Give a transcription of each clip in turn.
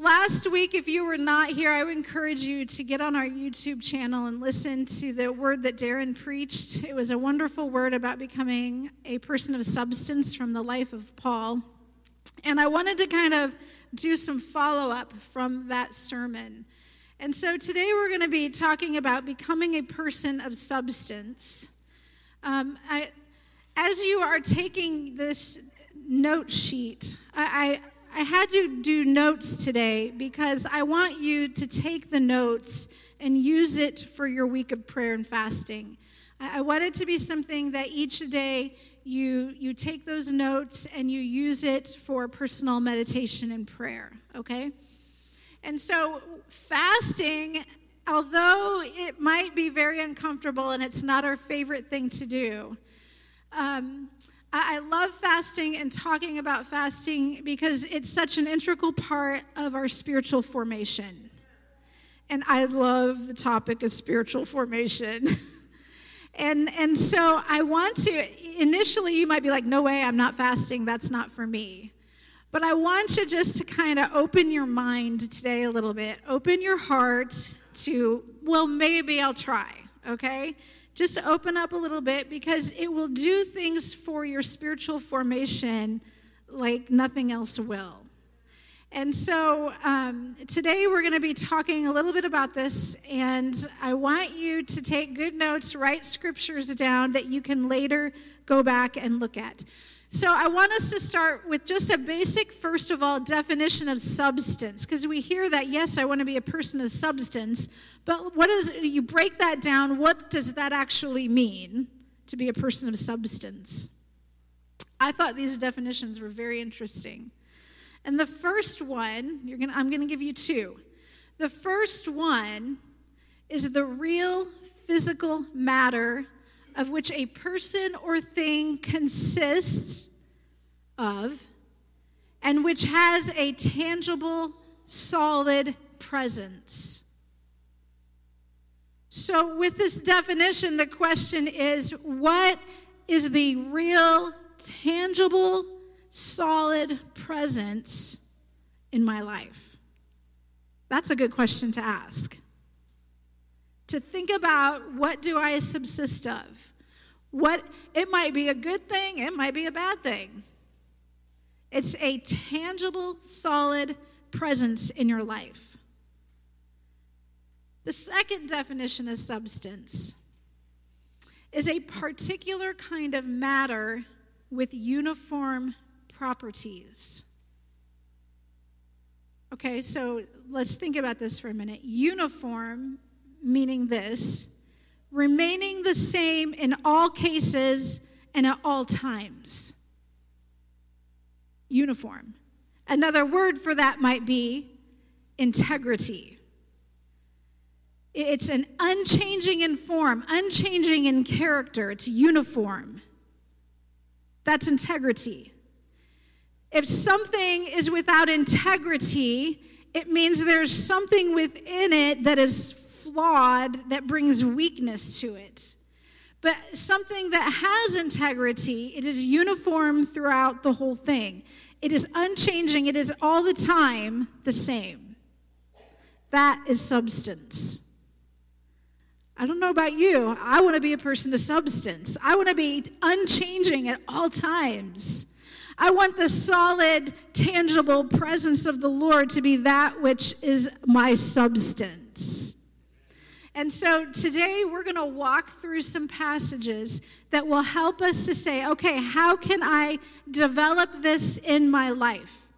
Last week, if you were not here, I would encourage you to get on our YouTube channel and listen to the word that Darren preached. It was a wonderful word about becoming a person of substance from the life of Paul. And I wanted to kind of do some follow up from that sermon. And so today we're going to be talking about becoming a person of substance. Um, I, as you are taking this note sheet, I, I had you do notes today because I want you to take the notes and use it for your week of prayer and fasting. I, I want it to be something that each day you, you take those notes and you use it for personal meditation and prayer, okay? And so, fasting, although it might be very uncomfortable and it's not our favorite thing to do, um, I love fasting and talking about fasting because it's such an integral part of our spiritual formation. And I love the topic of spiritual formation. and, and so I want to, initially, you might be like, no way, I'm not fasting. That's not for me. But I want you just to kind of open your mind today a little bit, open your heart to, well, maybe I'll try, okay? Just to open up a little bit because it will do things for your spiritual formation like nothing else will. And so um, today we're going to be talking a little bit about this, and I want you to take good notes, write scriptures down that you can later go back and look at. So I want us to start with just a basic, first of all, definition of substance, because we hear that, yes, I want to be a person of substance, but what is, you break that down, what does that actually mean to be a person of substance? I thought these definitions were very interesting. And the first one, you're gonna, I'm going to give you two. The first one is the real physical matter of which a person or thing consists of and which has a tangible, solid presence. So, with this definition, the question is what is the real, tangible, solid presence in my life? That's a good question to ask to think about what do I subsist of? What it might be a good thing, it might be a bad thing. It's a tangible, solid presence in your life. The second definition of substance is a particular kind of matter with uniform properties. Okay, so let's think about this for a minute. Uniform meaning this remaining the same in all cases and at all times. Uniform. Another word for that might be integrity. It's an unchanging in form, unchanging in character. It's uniform. That's integrity. If something is without integrity, it means there's something within it that is flawed that brings weakness to it. But something that has integrity, it is uniform throughout the whole thing. It is unchanging, it is all the time the same. That is substance. I don't know about you. I want to be a person of substance. I want to be unchanging at all times. I want the solid, tangible presence of the Lord to be that which is my substance. And so today we're going to walk through some passages that will help us to say, okay, how can I develop this in my life?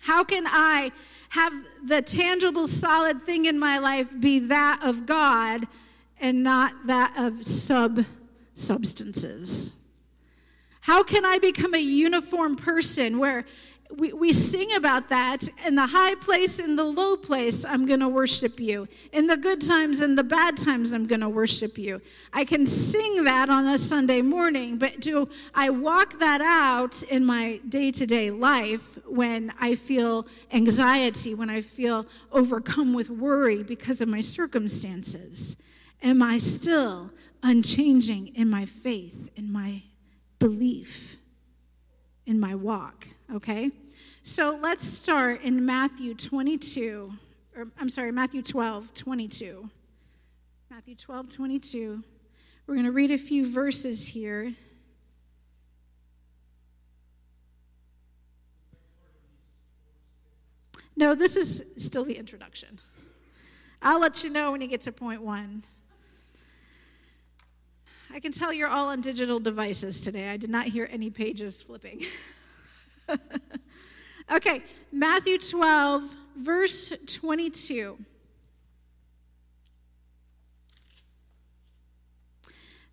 How can I have the tangible, solid thing in my life be that of God and not that of sub substances? How can I become a uniform person where we, we sing about that. In the high place in the low place i'm going to worship you. In the good times and the bad times i'm going to worship you. I can sing that on a sunday morning but do i walk that out in my day-to-day life when i feel anxiety when i feel overcome with worry because of my circumstances? Am i still unchanging in my faith in my belief in my walk? Okay So let's start in Matthew 22, or I'm sorry, Matthew 12, 22. Matthew 12, 22. We're going to read a few verses here. No, this is still the introduction. I'll let you know when you get to point one. I can tell you're all on digital devices today. I did not hear any pages flipping. okay, Matthew 12, verse 22.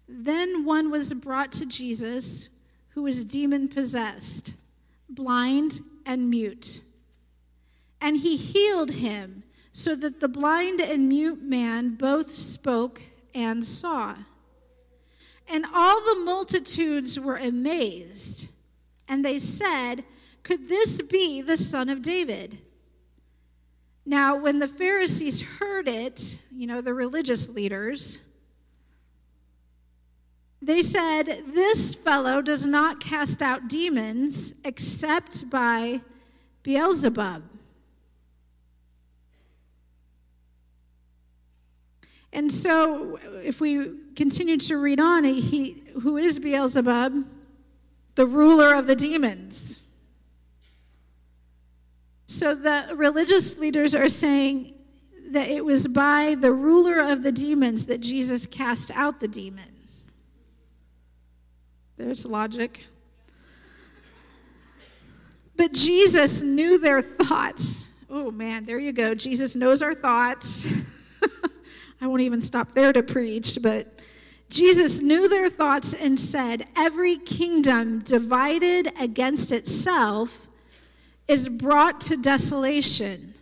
Then one was brought to Jesus who was demon possessed, blind and mute. And he healed him so that the blind and mute man both spoke and saw. And all the multitudes were amazed, and they said, Could this be the son of David? Now, when the Pharisees heard it, you know, the religious leaders, they said, This fellow does not cast out demons except by Beelzebub. And so, if we continue to read on, he, who is Beelzebub? The ruler of the demons. So, the religious leaders are saying that it was by the ruler of the demons that Jesus cast out the demon. There's logic. But Jesus knew their thoughts. Oh man, there you go. Jesus knows our thoughts. I won't even stop there to preach, but Jesus knew their thoughts and said, Every kingdom divided against itself is brought to desolation,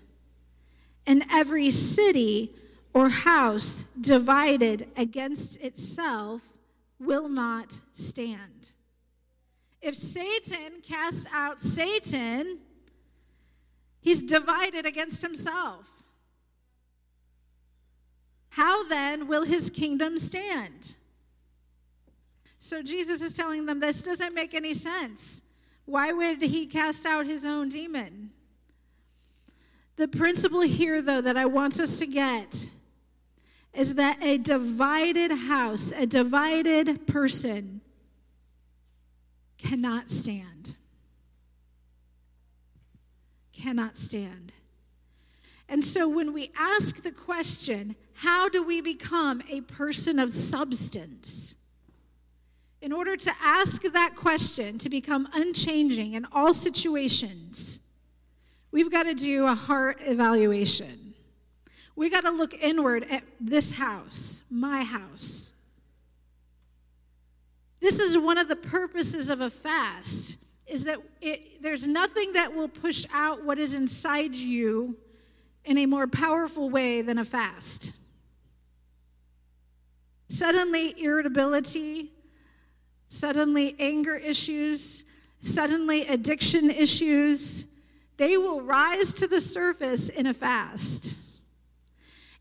and every city or house divided against itself will not stand. If Satan cast out Satan, he's divided against himself. How then will his kingdom stand? So Jesus is telling them this doesn't make any sense. Why would he cast out his own demon? The principle here, though, that I want us to get is that a divided house, a divided person, cannot stand. Cannot stand. And so when we ask the question, how do we become a person of substance? In order to ask that question, to become unchanging in all situations, we've got to do a heart evaluation. We got to look inward at this house, my house. This is one of the purposes of a fast is that it, there's nothing that will push out what is inside you in a more powerful way than a fast. Suddenly, irritability, suddenly, anger issues, suddenly, addiction issues, they will rise to the surface in a fast.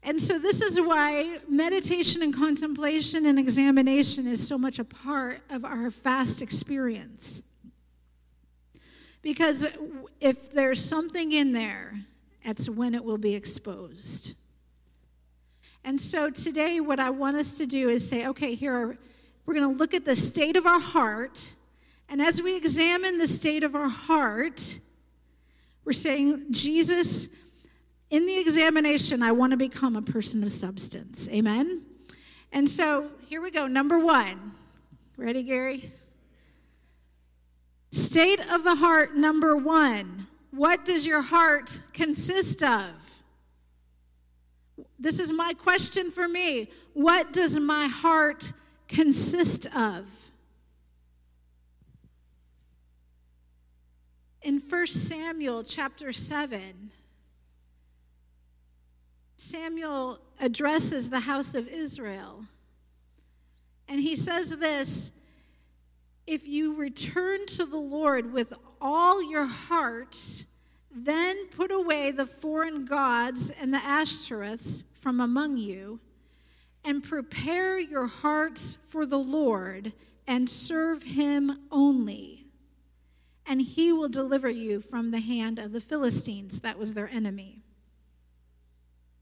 And so, this is why meditation and contemplation and examination is so much a part of our fast experience. Because if there's something in there, that's when it will be exposed. And so, today, what I want us to do is say, okay, here are, we're going to look at the state of our heart. And as we examine the state of our heart, we're saying, Jesus, in the examination, I want to become a person of substance. Amen? And so here we go. Number one. Ready, Gary? State of the heart, number one. What does your heart consist of? This is my question for me. What does my heart consist of? In 1 Samuel chapter 7, Samuel addresses the house of Israel. And he says this If you return to the Lord with all your hearts, then put away the foreign gods and the Ashtoreths from among you, and prepare your hearts for the Lord and serve him only. and he will deliver you from the hand of the Philistines. That was their enemy.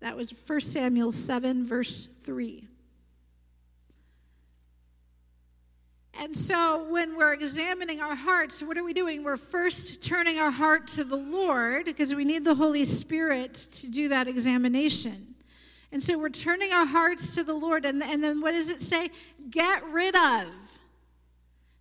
That was 1 Samuel 7, verse 3. And so when we're examining our hearts, what are we doing? We're first turning our heart to the Lord because we need the Holy Spirit to do that examination. And so we're turning our hearts to the Lord. And, and then what does it say? Get rid of.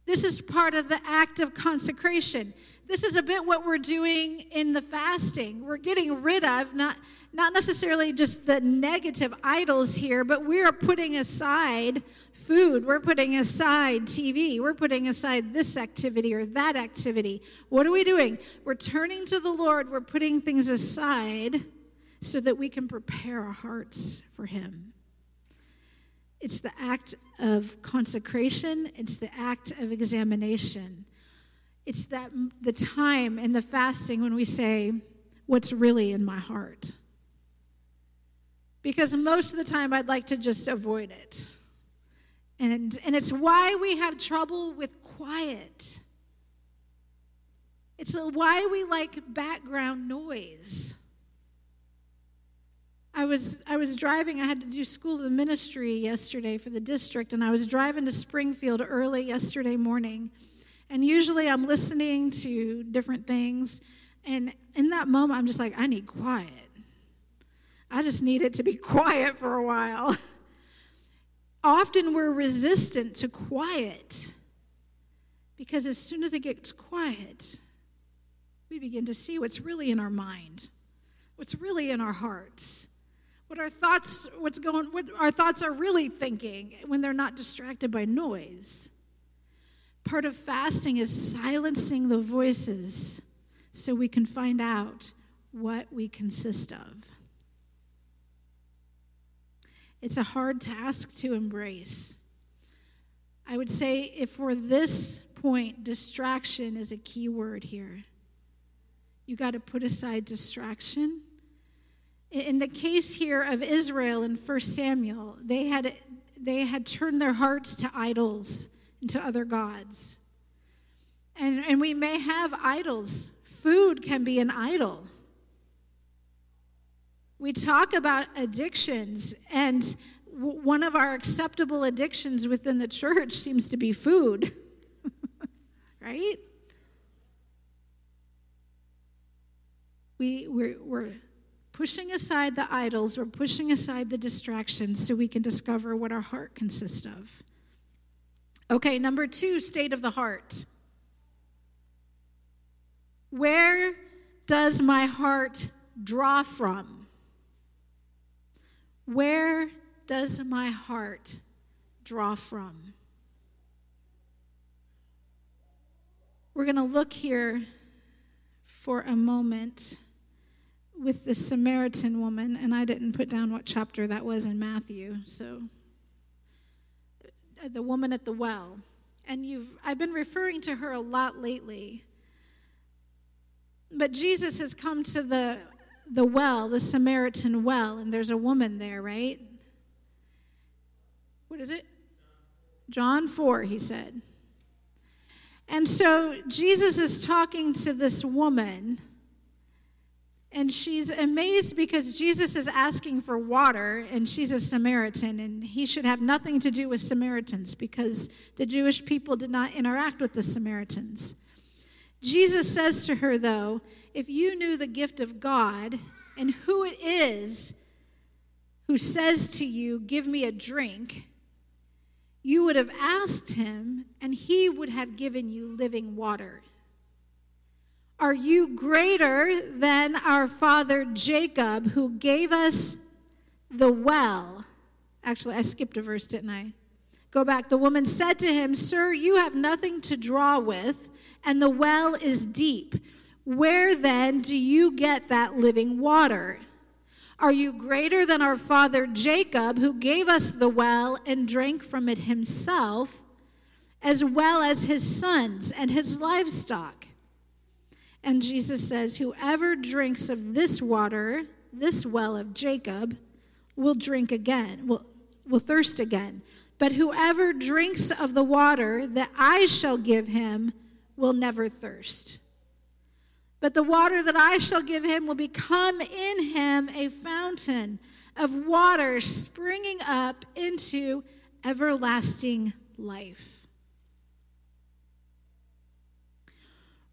This is part of the act of consecration. This is a bit what we're doing in the fasting. We're getting rid of, not, not necessarily just the negative idols here, but we are putting aside food. We're putting aside TV. We're putting aside this activity or that activity. What are we doing? We're turning to the Lord. We're putting things aside so that we can prepare our hearts for Him. It's the act of consecration, it's the act of examination. It's that the time in the fasting when we say, What's really in my heart? Because most of the time I'd like to just avoid it. And, and it's why we have trouble with quiet. It's why we like background noise. I was, I was driving, I had to do school of the ministry yesterday for the district, and I was driving to Springfield early yesterday morning. And usually I'm listening to different things. And in that moment, I'm just like, I need quiet. I just need it to be quiet for a while. Often we're resistant to quiet because as soon as it gets quiet, we begin to see what's really in our mind, what's really in our hearts, what our thoughts, what's going, what our thoughts are really thinking when they're not distracted by noise. Part of fasting is silencing the voices so we can find out what we consist of. It's a hard task to embrace. I would say, if for this point, distraction is a key word here. You got to put aside distraction. In the case here of Israel in 1 Samuel, they had, they had turned their hearts to idols and to other gods. And, and we may have idols. Food can be an idol. We talk about addictions, and w- one of our acceptable addictions within the church seems to be food, right? We, we're, we're pushing aside the idols, we're pushing aside the distractions so we can discover what our heart consists of. Okay, number two, state of the heart. Where does my heart draw from? Where does my heart draw from? We're going to look here for a moment with the Samaritan woman, and I didn't put down what chapter that was in Matthew, so uh, the woman at the well. And you've I've been referring to her a lot lately. But Jesus has come to the the well, the Samaritan well, and there's a woman there, right? What is it? John 4, he said. And so Jesus is talking to this woman, and she's amazed because Jesus is asking for water, and she's a Samaritan, and he should have nothing to do with Samaritans because the Jewish people did not interact with the Samaritans. Jesus says to her, though, if you knew the gift of God and who it is who says to you, Give me a drink, you would have asked him, and he would have given you living water. Are you greater than our father Jacob, who gave us the well? Actually, I skipped a verse, didn't I? Go back. The woman said to him, Sir, you have nothing to draw with, and the well is deep. Where then do you get that living water? Are you greater than our father Jacob, who gave us the well and drank from it himself, as well as his sons and his livestock? And Jesus says, Whoever drinks of this water, this well of Jacob, will drink again, will, will thirst again. But whoever drinks of the water that I shall give him will never thirst. But the water that I shall give him will become in him a fountain of water springing up into everlasting life.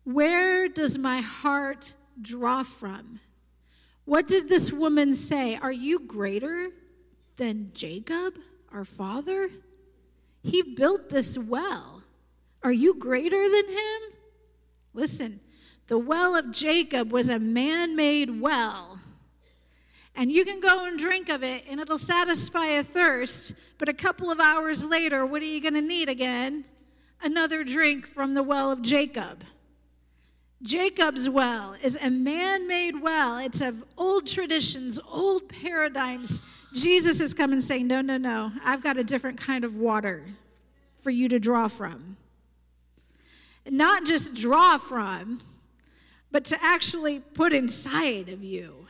Where does my heart draw from? What did this woman say? Are you greater than Jacob, our father? He built this well. Are you greater than him? Listen, the well of Jacob was a man made well. And you can go and drink of it, and it'll satisfy a thirst. But a couple of hours later, what are you going to need again? Another drink from the well of Jacob. Jacob's well is a man made well. It's of old traditions, old paradigms. Jesus is coming saying, No, no, no. I've got a different kind of water for you to draw from. Not just draw from, but to actually put inside of you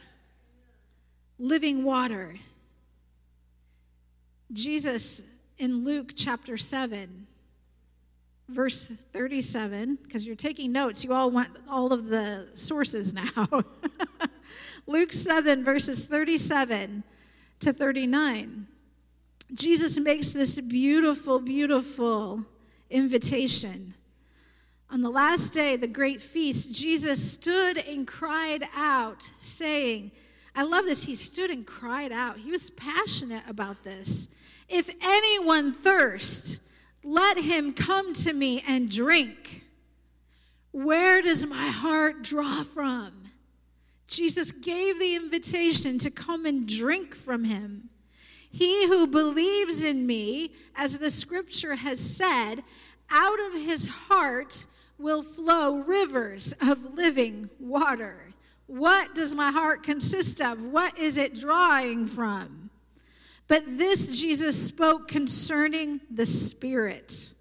living water. Jesus in Luke chapter 7 verse 37, because you're taking notes, you all want all of the sources now. Luke 7, verses 37 to 39. Jesus makes this beautiful, beautiful invitation. On the last day, the great feast, Jesus stood and cried out, saying, I love this. He stood and cried out. He was passionate about this. If anyone thirsts, let him come to me and drink. Where does my heart draw from? Jesus gave the invitation to come and drink from him. He who believes in me, as the scripture has said, out of his heart will flow rivers of living water. What does my heart consist of? What is it drawing from? But this Jesus spoke concerning the Spirit,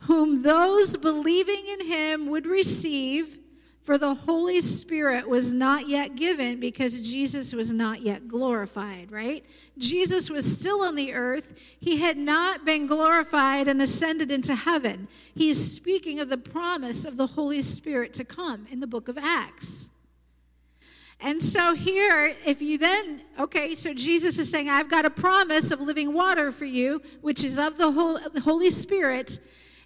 whom those believing in him would receive, for the Holy Spirit was not yet given because Jesus was not yet glorified, right? Jesus was still on the earth. He had not been glorified and ascended into heaven. He is speaking of the promise of the Holy Spirit to come in the book of Acts. And so here, if you then, okay, so Jesus is saying, I've got a promise of living water for you, which is of the Holy Spirit.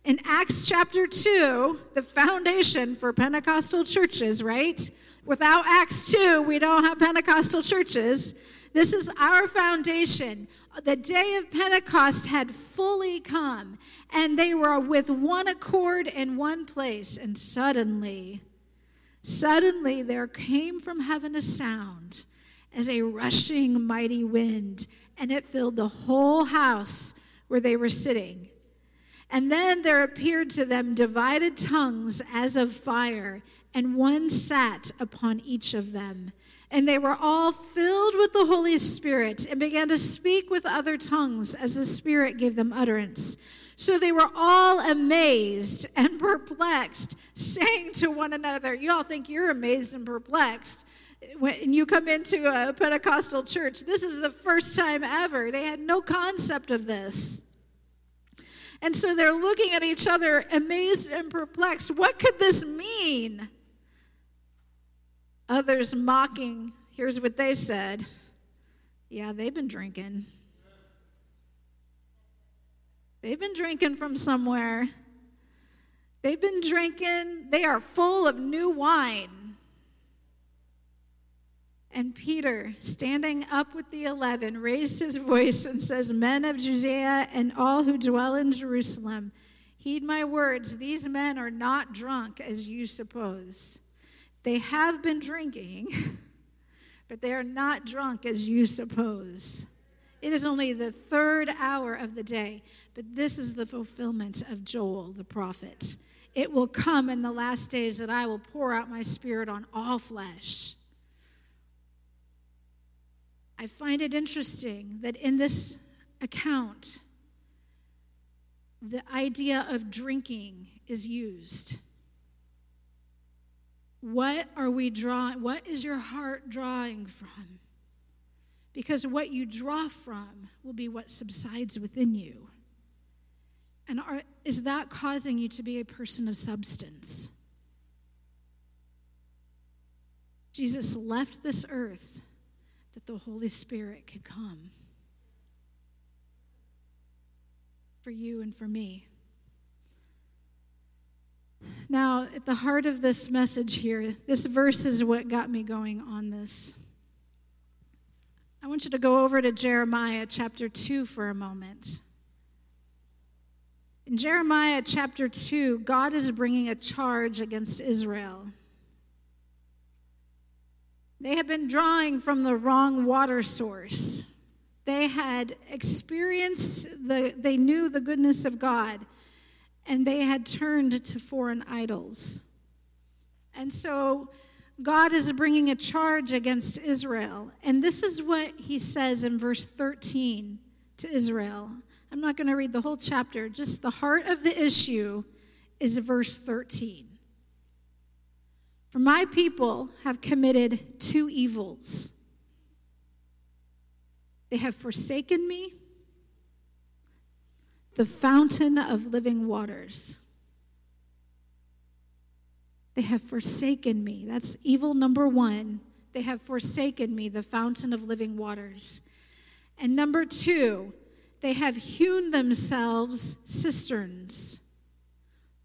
In Acts chapter 2, the foundation for Pentecostal churches, right? Without Acts 2, we don't have Pentecostal churches. This is our foundation. The day of Pentecost had fully come, and they were with one accord in one place, and suddenly, Suddenly there came from heaven a sound as a rushing mighty wind, and it filled the whole house where they were sitting. And then there appeared to them divided tongues as of fire, and one sat upon each of them. And they were all filled with the Holy Spirit and began to speak with other tongues as the Spirit gave them utterance. So they were all amazed and perplexed, saying to one another, You all think you're amazed and perplexed when you come into a Pentecostal church. This is the first time ever. They had no concept of this. And so they're looking at each other, amazed and perplexed. What could this mean? Others mocking. Here's what they said Yeah, they've been drinking. They've been drinking from somewhere. They've been drinking, they are full of new wine. And Peter, standing up with the eleven, raised his voice and says, Men of Judea and all who dwell in Jerusalem, heed my words. These men are not drunk as you suppose. They have been drinking, but they are not drunk as you suppose. It is only the third hour of the day, but this is the fulfillment of Joel the prophet. It will come in the last days that I will pour out my spirit on all flesh. I find it interesting that in this account, the idea of drinking is used. What are we drawing? What is your heart drawing from? Because what you draw from will be what subsides within you. And are, is that causing you to be a person of substance? Jesus left this earth that the Holy Spirit could come for you and for me. Now, at the heart of this message here, this verse is what got me going on this. I want you to go over to Jeremiah chapter 2 for a moment. In Jeremiah chapter 2, God is bringing a charge against Israel. They had been drawing from the wrong water source. They had experienced the, they knew the goodness of God, and they had turned to foreign idols. And so God is bringing a charge against Israel. And this is what he says in verse 13 to Israel. I'm not going to read the whole chapter, just the heart of the issue is verse 13. For my people have committed two evils. They have forsaken me, the fountain of living waters. They have forsaken me. That's evil number one. They have forsaken me, the fountain of living waters. And number two, they have hewn themselves cisterns,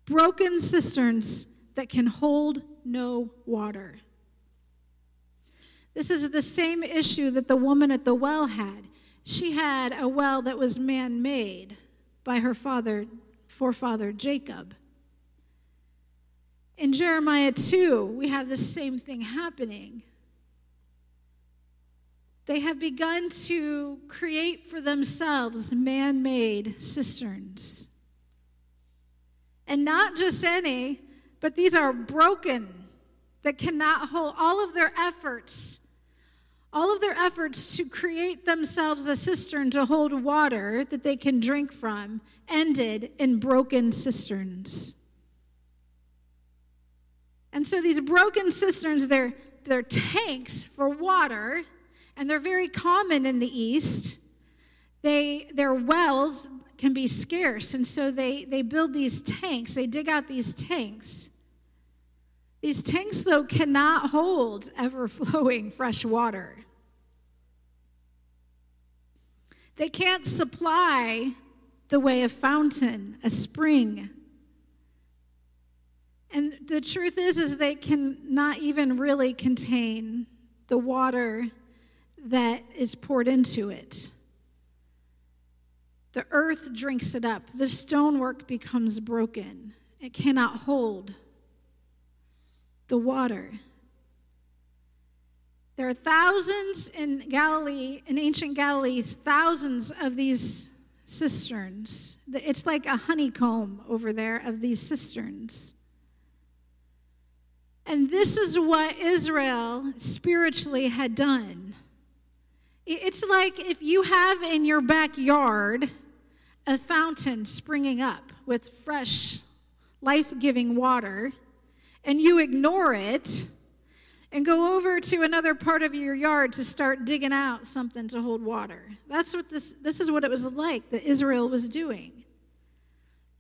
broken cisterns that can hold no water. This is the same issue that the woman at the well had. She had a well that was man made by her father, forefather Jacob. In Jeremiah 2, we have the same thing happening. They have begun to create for themselves man made cisterns. And not just any, but these are broken that cannot hold all of their efforts. All of their efforts to create themselves a cistern to hold water that they can drink from ended in broken cisterns. And so these broken cisterns, they're, they're tanks for water, and they're very common in the East. They, their wells can be scarce. And so they, they build these tanks, they dig out these tanks. These tanks, though, cannot hold ever flowing fresh water. They can't supply the way a fountain, a spring. And the truth is is they can not even really contain the water that is poured into it. The earth drinks it up. The stonework becomes broken. It cannot hold the water. There are thousands in Galilee, in ancient Galilee, thousands of these cisterns. It's like a honeycomb over there of these cisterns. And this is what Israel spiritually had done. It's like if you have in your backyard a fountain springing up with fresh, life giving water, and you ignore it and go over to another part of your yard to start digging out something to hold water. That's what this, this is what it was like that Israel was doing.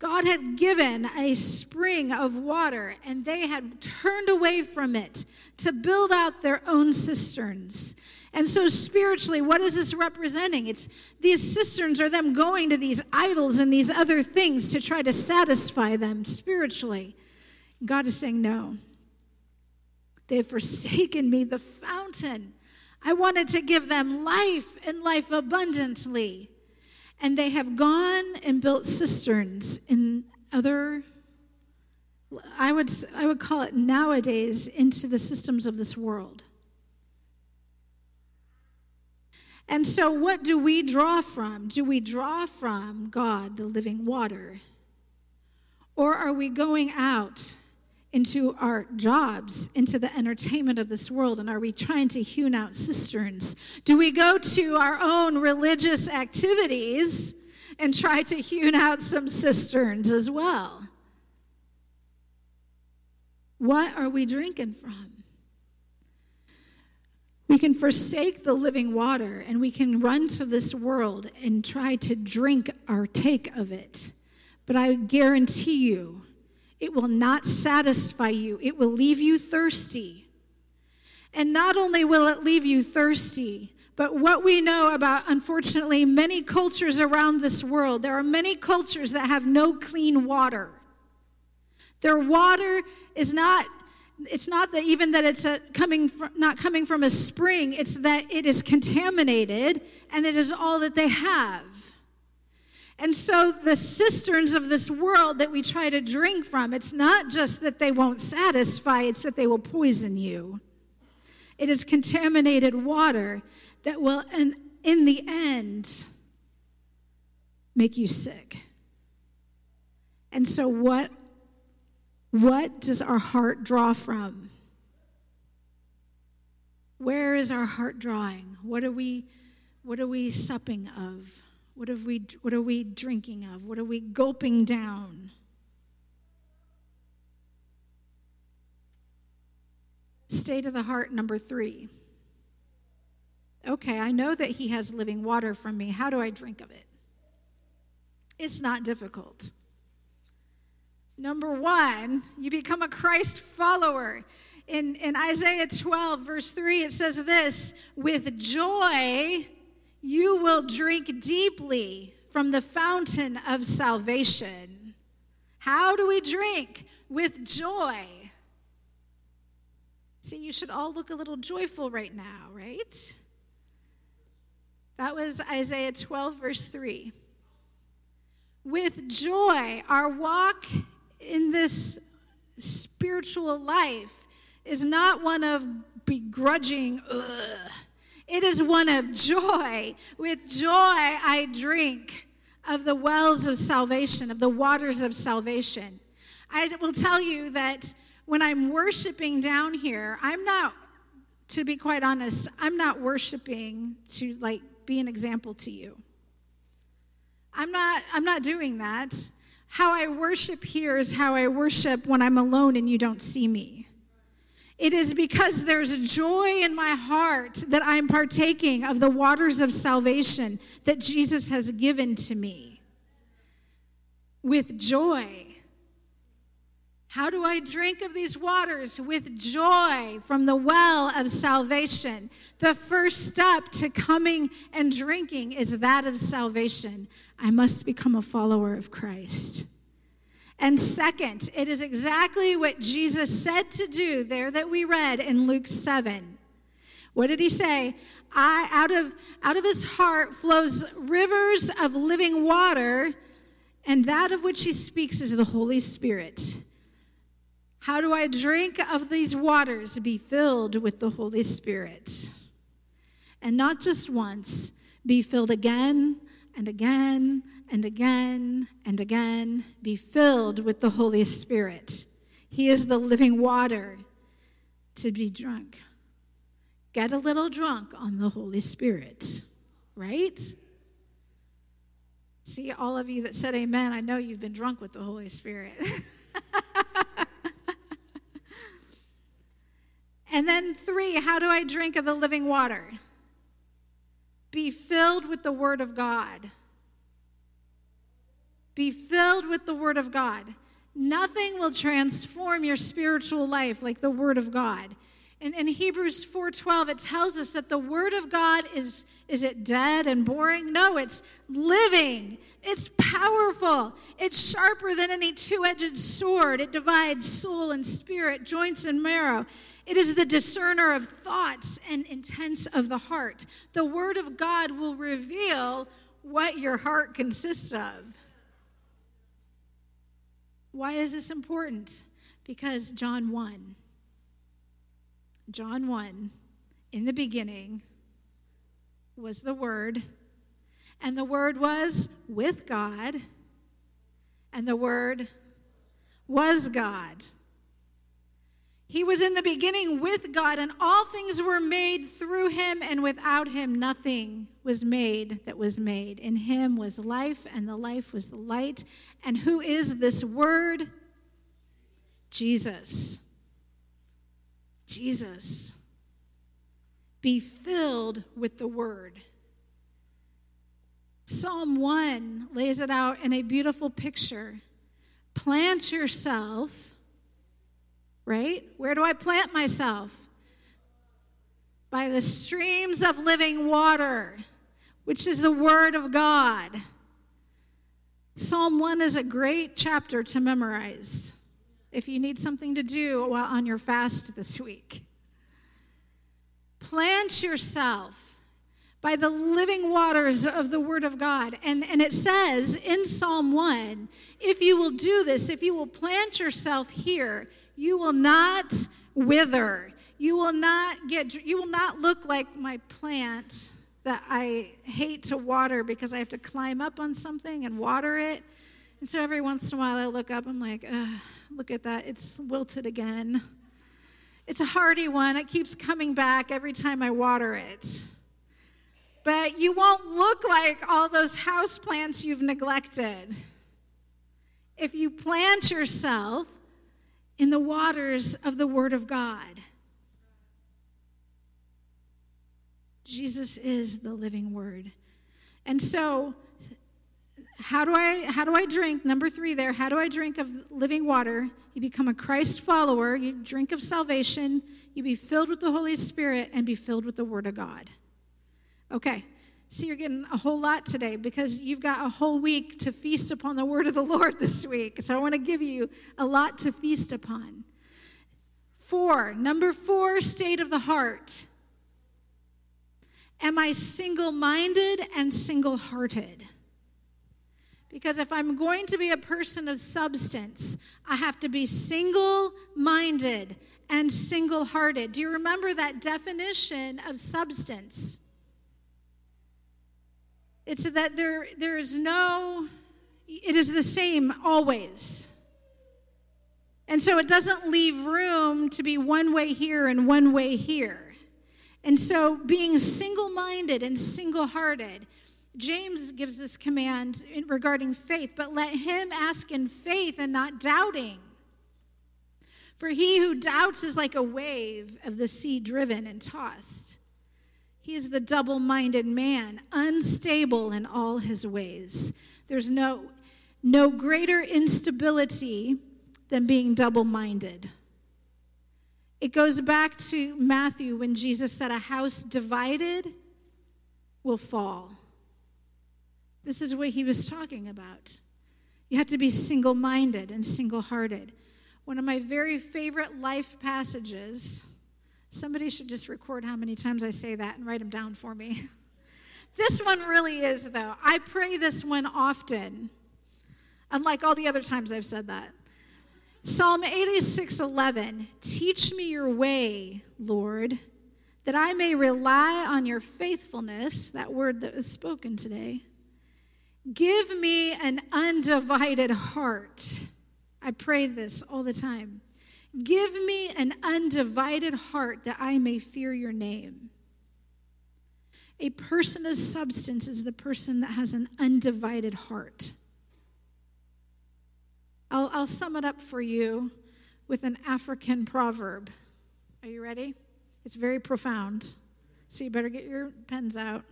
God had given a spring of water, and they had turned away from it to build out their own cisterns. And so, spiritually, what is this representing? It's these cisterns are them going to these idols and these other things to try to satisfy them spiritually. God is saying, No. They have forsaken me, the fountain. I wanted to give them life and life abundantly. And they have gone and built cisterns in other I would, I would call it nowadays into the systems of this world. And so, what do we draw from? Do we draw from God, the living water? Or are we going out into our jobs, into the entertainment of this world, and are we trying to hewn out cisterns? Do we go to our own religious activities and try to hewn out some cisterns as well? What are we drinking from? We can forsake the living water and we can run to this world and try to drink our take of it. But I guarantee you, it will not satisfy you. It will leave you thirsty. And not only will it leave you thirsty, but what we know about, unfortunately, many cultures around this world, there are many cultures that have no clean water. Their water is not, it's not that even that it's coming from, not coming from a spring, it's that it is contaminated and it is all that they have. And so the cisterns of this world that we try to drink from, it's not just that they won't satisfy, it's that they will poison you. It is contaminated water that will, in, the end, make you sick. And so, what, what does our heart draw from? Where is our heart drawing? What are we, what are we supping of? What, have we, what are we drinking of? What are we gulping down? State of the heart number three. Okay, I know that he has living water from me. How do I drink of it? It's not difficult. Number one, you become a Christ follower. In, in Isaiah 12, verse 3, it says this With joy you will drink deeply from the fountain of salvation. How do we drink? With joy. See, you should all look a little joyful right now, right? That was Isaiah 12, verse 3. With joy, our walk in this spiritual life is not one of begrudging, ugh. It is one of joy. With joy, I drink of the wells of salvation, of the waters of salvation. I will tell you that when I'm worshiping down here, I'm not, to be quite honest, I'm not worshiping to like be an example to you. I'm not, I'm not doing that. How I worship here is how I worship when I'm alone and you don't see me. It is because there's joy in my heart that I'm partaking of the waters of salvation that Jesus has given to me. With joy. How do I drink of these waters? With joy from the well of salvation. The first step to coming and drinking is that of salvation. I must become a follower of Christ. And second, it is exactly what Jesus said to do there that we read in Luke 7. What did he say? I, out, of, out of his heart flows rivers of living water, and that of which he speaks is the Holy Spirit. How do I drink of these waters? Be filled with the Holy Spirit. And not just once, be filled again and again and again and again. Be filled with the Holy Spirit. He is the living water to be drunk. Get a little drunk on the Holy Spirit, right? See, all of you that said amen, I know you've been drunk with the Holy Spirit. And then three, how do I drink of the living water? Be filled with the Word of God. Be filled with the Word of God. Nothing will transform your spiritual life like the Word of God. In, in Hebrews 4:12, it tells us that the Word of God is, is it dead and boring? No, it's living. It's powerful. It's sharper than any two-edged sword. It divides soul and spirit, joints and marrow. It is the discerner of thoughts and intents of the heart. The Word of God will reveal what your heart consists of. Why is this important? Because John 1. John 1, in the beginning was the Word, and the Word was with God, and the Word was God. He was in the beginning with God, and all things were made through him, and without him, nothing was made that was made. In him was life, and the life was the light. And who is this word? Jesus. Jesus. Be filled with the word. Psalm 1 lays it out in a beautiful picture. Plant yourself, right? Where do I plant myself? By the streams of living water, which is the Word of God. Psalm 1 is a great chapter to memorize if you need something to do while on your fast this week. Plant yourself by the living waters of the Word of God. And, and it says in Psalm 1 if you will do this, if you will plant yourself here, you will not wither. You will not get, you will not look like my plant that I hate to water because I have to climb up on something and water it. And so every once in a while I look up, I'm like, look at that, it's wilted again. It's a hardy one. It keeps coming back every time I water it but you won't look like all those house plants you've neglected. If you plant yourself in the waters of the Word of God, Jesus is the living Word. And so, how do I how do I drink? Number three there. How do I drink of living water? You become a Christ follower. You drink of salvation. You be filled with the Holy Spirit and be filled with the Word of God. Okay, so you're getting a whole lot today because you've got a whole week to feast upon the word of the Lord this week. So I want to give you a lot to feast upon. Four, number four, state of the heart. Am I single minded and single hearted? Because if I'm going to be a person of substance, I have to be single minded and single hearted. Do you remember that definition of substance? It's that there, there is no, it is the same always. And so it doesn't leave room to be one way here and one way here. And so being single minded and single hearted, James gives this command regarding faith, but let him ask in faith and not doubting. For he who doubts is like a wave of the sea driven and tossed. He is the double minded man, unstable in all his ways. There's no, no greater instability than being double minded. It goes back to Matthew when Jesus said, A house divided will fall. This is what he was talking about. You have to be single minded and single hearted. One of my very favorite life passages Somebody should just record how many times I say that and write them down for me. this one really is, though. I pray this one often, unlike all the other times I've said that. Psalm 86 11. Teach me your way, Lord, that I may rely on your faithfulness, that word that was spoken today. Give me an undivided heart. I pray this all the time. Give me an undivided heart that I may fear your name. A person of substance is the person that has an undivided heart. I'll, I'll sum it up for you with an African proverb. Are you ready? It's very profound, so you better get your pens out.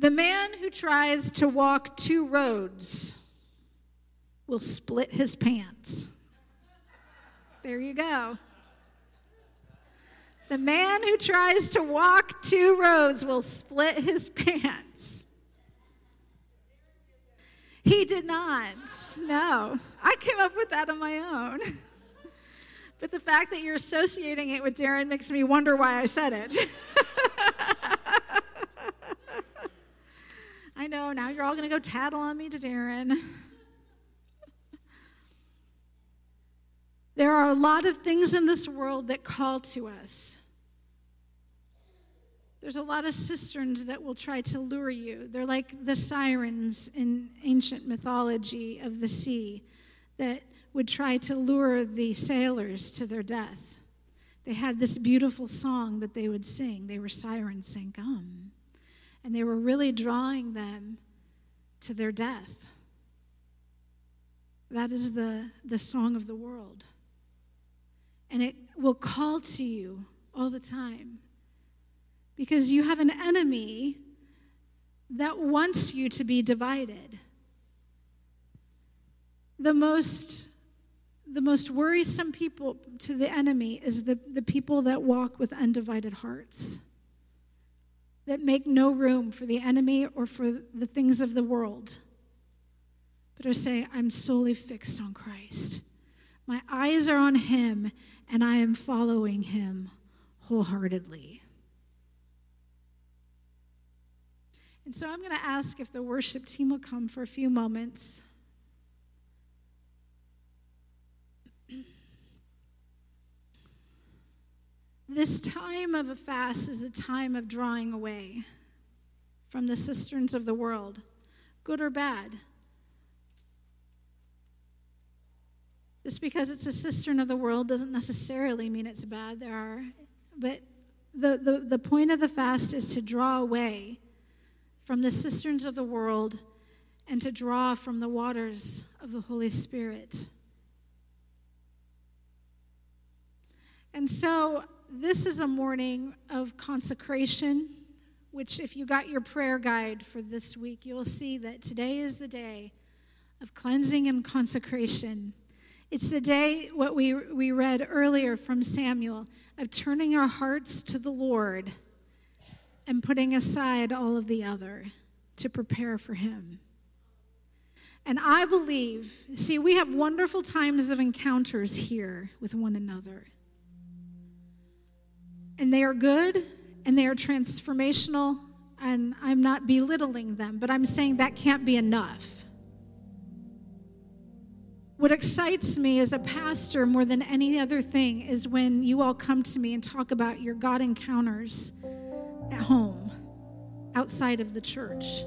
The man who tries to walk two roads will split his pants. There you go. The man who tries to walk two roads will split his pants. He did not. No. I came up with that on my own. But the fact that you're associating it with Darren makes me wonder why I said it. I know, now you're all going to go tattle on me to Darren. There are a lot of things in this world that call to us. There's a lot of cisterns that will try to lure you. They're like the sirens in ancient mythology of the sea that would try to lure the sailors to their death. They had this beautiful song that they would sing. They were sirens saying, Come. And they were really drawing them to their death. That is the, the song of the world. And it will call to you all the time because you have an enemy that wants you to be divided. The most the most worrisome people to the enemy is the, the people that walk with undivided hearts, that make no room for the enemy or for the things of the world, but are saying, I'm solely fixed on Christ. My eyes are on him, and I am following him wholeheartedly. And so I'm going to ask if the worship team will come for a few moments. This time of a fast is a time of drawing away from the cisterns of the world, good or bad. Just because it's a cistern of the world doesn't necessarily mean it's bad. There are, but the, the, the point of the fast is to draw away from the cisterns of the world and to draw from the waters of the Holy Spirit. And so, this is a morning of consecration, which, if you got your prayer guide for this week, you'll see that today is the day of cleansing and consecration. It's the day, what we, we read earlier from Samuel, of turning our hearts to the Lord and putting aside all of the other to prepare for Him. And I believe, see, we have wonderful times of encounters here with one another. And they are good and they are transformational, and I'm not belittling them, but I'm saying that can't be enough. What excites me as a pastor more than any other thing is when you all come to me and talk about your God encounters at home, outside of the church.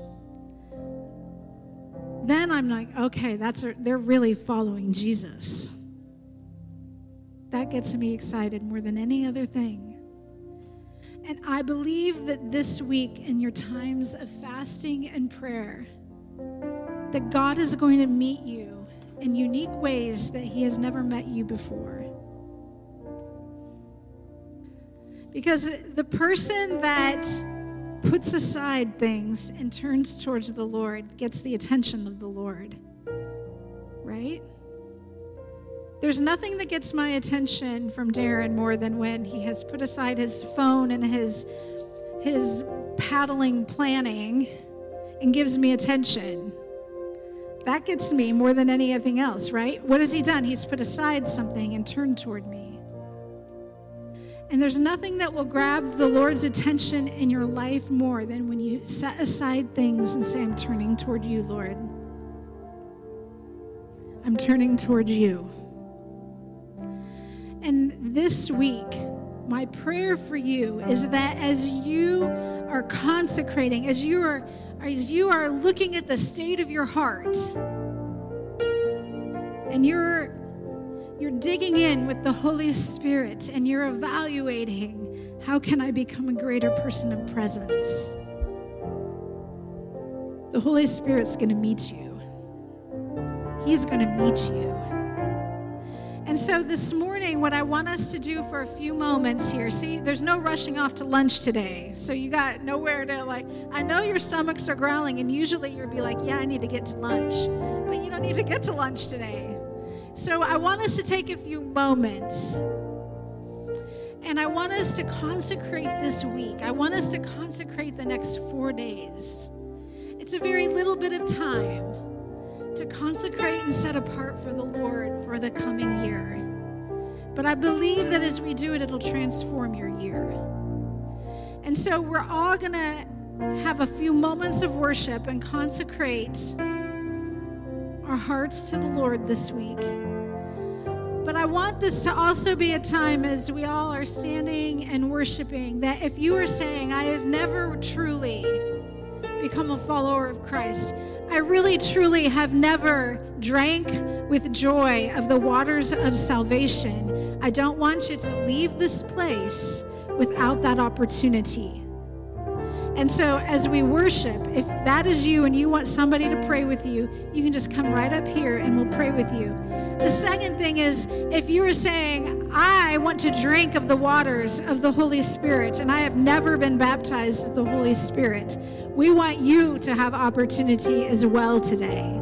Then I'm like, okay, that's a, they're really following Jesus. That gets me excited more than any other thing. And I believe that this week, in your times of fasting and prayer, that God is going to meet you in unique ways that He has never met you before. Because the person that puts aside things and turns towards the Lord gets the attention of the Lord, right? There's nothing that gets my attention from Darren more than when he has put aside his phone and his his paddling planning and gives me attention. That gets me more than anything else, right? What has he done? He's put aside something and turned toward me. And there's nothing that will grab the Lord's attention in your life more than when you set aside things and say, I'm turning toward you, Lord. I'm turning toward you. And this week, my prayer for you is that as you are consecrating, as you are as you are looking at the state of your heart and you're you're digging in with the Holy Spirit and you're evaluating how can I become a greater person of presence? The Holy Spirit's going to meet you. He's going to meet you. And so this morning, what I want us to do for a few moments here see, there's no rushing off to lunch today. So you got nowhere to, like, I know your stomachs are growling, and usually you'd be like, yeah, I need to get to lunch. But you don't need to get to lunch today. So I want us to take a few moments. And I want us to consecrate this week. I want us to consecrate the next four days. It's a very little bit of time to consecrate and set apart for the Lord for the coming year. But I believe that as we do it, it'll transform your year. And so we're all going to have a few moments of worship and consecrate our hearts to the Lord this week. But I want this to also be a time as we all are standing and worshiping that if you are saying, I have never truly become a follower of Christ, I really truly have never drank with joy of the waters of salvation. I don't want you to leave this place without that opportunity. And so, as we worship, if that is you and you want somebody to pray with you, you can just come right up here and we'll pray with you. The second thing is if you are saying, I want to drink of the waters of the Holy Spirit and I have never been baptized with the Holy Spirit, we want you to have opportunity as well today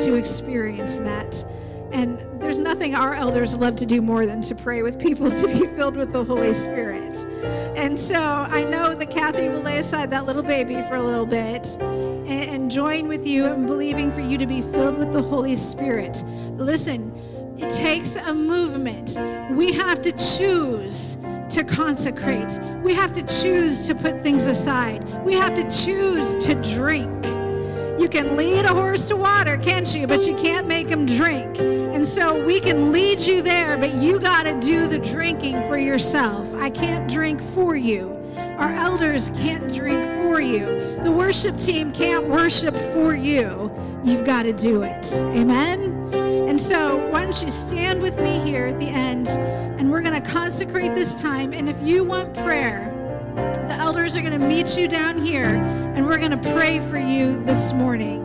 to experience that. And there's nothing our elders love to do more than to pray with people to be filled with the Holy Spirit. And so I know that Kathy will lay aside that little baby for a little bit and, and join with you in believing for you to be filled with the Holy Spirit. Listen, it takes a movement. We have to choose to consecrate. We have to choose to put things aside. We have to choose to drink. You can lead a horse to water, can't you? But you can't make him drink. And so we can lead you there, but you got to do the drinking for yourself. I can't drink for you. Our elders can't drink for you. The worship team can't worship for you. You've got to do it. Amen? And so, why don't you stand with me here at the end, and we're going to consecrate this time. And if you want prayer, the elders are going to meet you down here, and we're going to pray for you this morning.